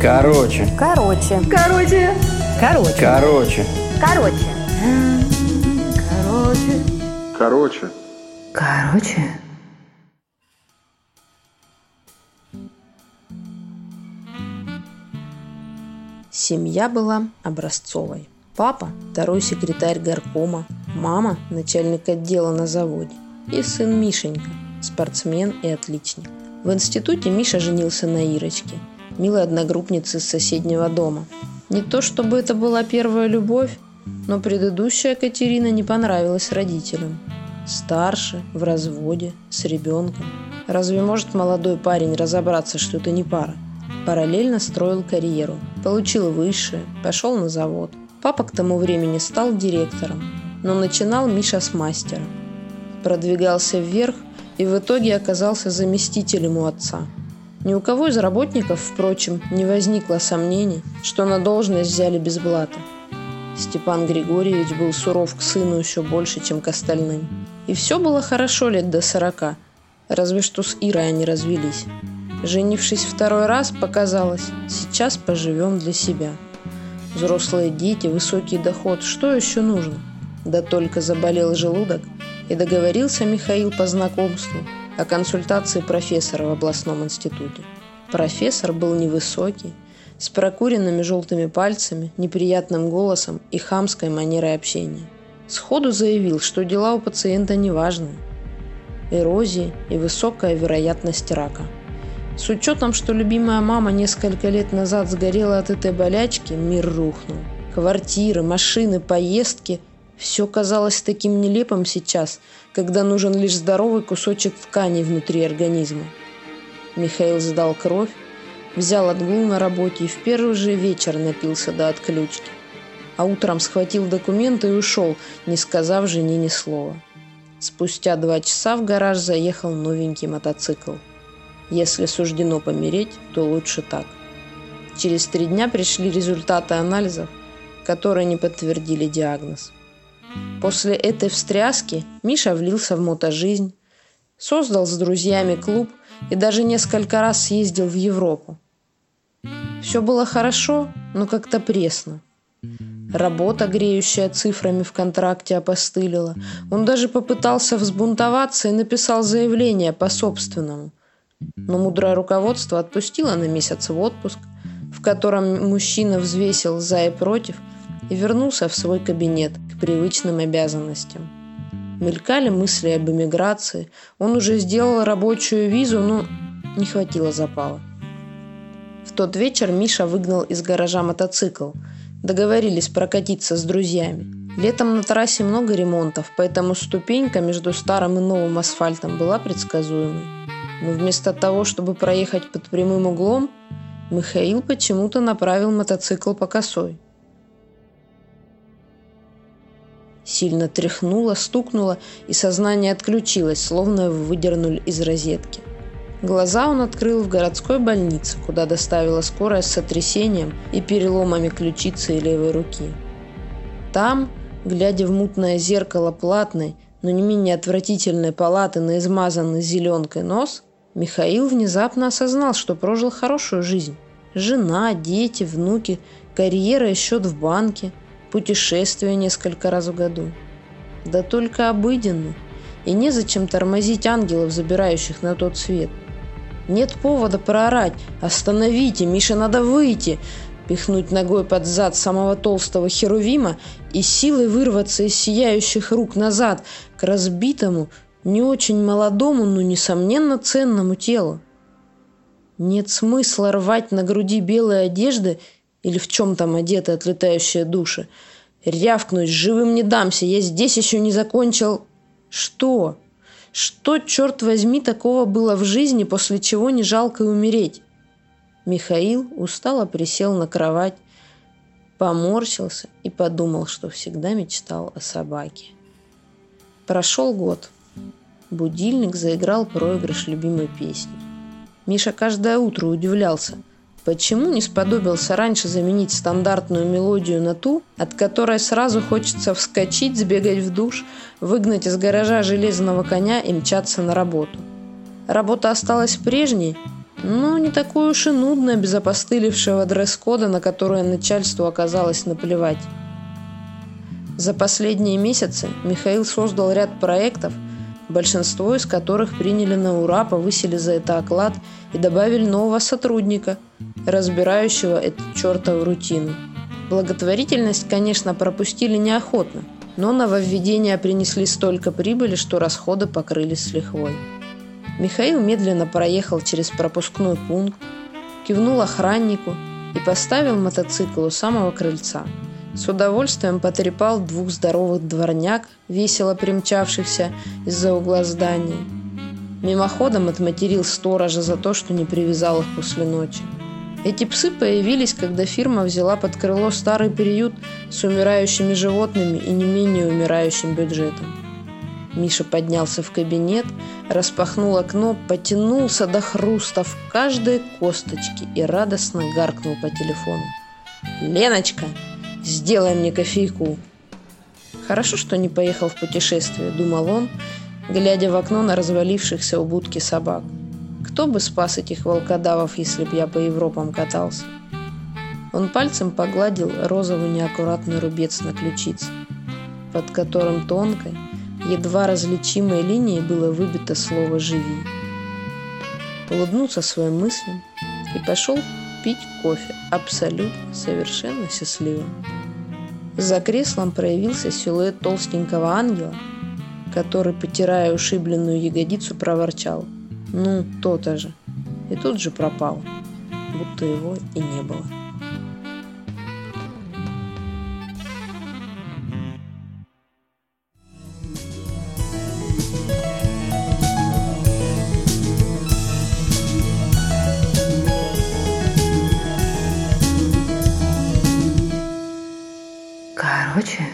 Короче. Короче. Короче. Короче. Короче. Короче. Короче. Короче. Семья была образцовой. Папа – второй секретарь горкома, мама – начальник отдела на заводе и сын Мишенька – спортсмен и отличник. В институте Миша женился на Ирочке, милой одногруппнице из соседнего дома. Не то чтобы это была первая любовь, но предыдущая Катерина не понравилась родителям. Старше, в разводе, с ребенком. Разве может молодой парень разобраться, что это не пара? Параллельно строил карьеру. Получил высшее, пошел на завод. Папа к тому времени стал директором, но начинал Миша с мастера. Продвигался вверх и в итоге оказался заместителем у отца. Ни у кого из работников, впрочем, не возникло сомнений, что на должность взяли без блата. Степан Григорьевич был суров к сыну еще больше, чем к остальным. И все было хорошо лет до сорока, разве что с Ирой они развелись. Женившись второй раз, показалось, сейчас поживем для себя. Взрослые дети, высокий доход, что еще нужно? Да только заболел желудок, и договорился Михаил по знакомству о консультации профессора в областном институте. Профессор был невысокий, с прокуренными желтыми пальцами, неприятным голосом и хамской манерой общения. Сходу заявил, что дела у пациента неважные. Эрозии и высокая вероятность рака. С учетом, что любимая мама несколько лет назад сгорела от этой болячки, мир рухнул. Квартиры, машины, поездки – все казалось таким нелепым сейчас, когда нужен лишь здоровый кусочек ткани внутри организма. Михаил сдал кровь, Взял отгул на работе и в первый же вечер напился до отключки. А утром схватил документы и ушел, не сказав жене ни слова. Спустя два часа в гараж заехал новенький мотоцикл. Если суждено помереть, то лучше так. Через три дня пришли результаты анализов, которые не подтвердили диагноз. После этой встряски Миша влился в мотожизнь, создал с друзьями клуб и даже несколько раз съездил в Европу. Все было хорошо, но как-то пресно. Работа, греющая цифрами в контракте, опостылила. Он даже попытался взбунтоваться и написал заявление по собственному. Но мудрое руководство отпустило на месяц в отпуск, в котором мужчина взвесил за и против и вернулся в свой кабинет привычным обязанностям. Мелькали мысли об эмиграции. Он уже сделал рабочую визу, но не хватило запала. В тот вечер Миша выгнал из гаража мотоцикл. Договорились прокатиться с друзьями. Летом на трассе много ремонтов, поэтому ступенька между старым и новым асфальтом была предсказуемой. Но вместо того, чтобы проехать под прямым углом, Михаил почему-то направил мотоцикл по косой. Сильно тряхнуло, стукнуло, и сознание отключилось, словно выдернули из розетки. Глаза он открыл в городской больнице, куда доставила скорая с сотрясением и переломами ключицы и левой руки. Там, глядя в мутное зеркало платной, но не менее отвратительной палаты на измазанный зеленкой нос, Михаил внезапно осознал, что прожил хорошую жизнь. Жена, дети, внуки, карьера и счет в банке, путешествия несколько раз в году. Да только обыденно. И незачем тормозить ангелов, забирающих на тот свет – нет повода проорать «Остановите! Мише надо выйти!» пихнуть ногой под зад самого толстого херувима и силой вырваться из сияющих рук назад к разбитому, не очень молодому, но, несомненно, ценному телу. Нет смысла рвать на груди белые одежды или в чем там одеты отлетающие души. Рявкнуть «Живым не дамся! Я здесь еще не закончил!» Что? Что, черт возьми, такого было в жизни, после чего не жалко и умереть? Михаил устало присел на кровать, поморщился и подумал, что всегда мечтал о собаке. Прошел год. Будильник заиграл проигрыш любимой песни. Миша каждое утро удивлялся – Почему не сподобился раньше заменить стандартную мелодию на ту, от которой сразу хочется вскочить, сбегать в душ, выгнать из гаража железного коня и мчаться на работу? Работа осталась прежней, но не такой уж и нудная без опостылевшего дресс-кода, на которое начальству оказалось наплевать. За последние месяцы Михаил создал ряд проектов, большинство из которых приняли на ура, повысили за это оклад и добавили нового сотрудника, разбирающего эту чертову рутину. Благотворительность, конечно, пропустили неохотно, но нововведения принесли столько прибыли, что расходы покрылись с лихвой. Михаил медленно проехал через пропускной пункт, кивнул охраннику и поставил мотоцикл у самого крыльца – с удовольствием потрепал двух здоровых дворняк, весело примчавшихся из-за угла здания. Мимоходом отматерил сторожа за то, что не привязал их после ночи. Эти псы появились, когда фирма взяла под крыло старый приют с умирающими животными и не менее умирающим бюджетом. Миша поднялся в кабинет, распахнул окно, потянулся до хруста в каждой косточке и радостно гаркнул по телефону. «Леночка, Сделай мне кофейку. Хорошо, что не поехал в путешествие, думал он, глядя в окно на развалившихся у будки собак. Кто бы спас этих волкодавов, если б я по Европам катался? Он пальцем погладил розовый неаккуратный рубец на ключице, под которым тонкой, едва различимой линией было выбито слово «живи». Улыбнулся своим мыслям и пошел пить кофе, абсолютно, совершенно счастливым. За креслом проявился силуэт толстенького ангела, который, потирая ушибленную ягодицу, проворчал. «Ну, то-то же!» И тут же пропал, будто его и не было. Короче,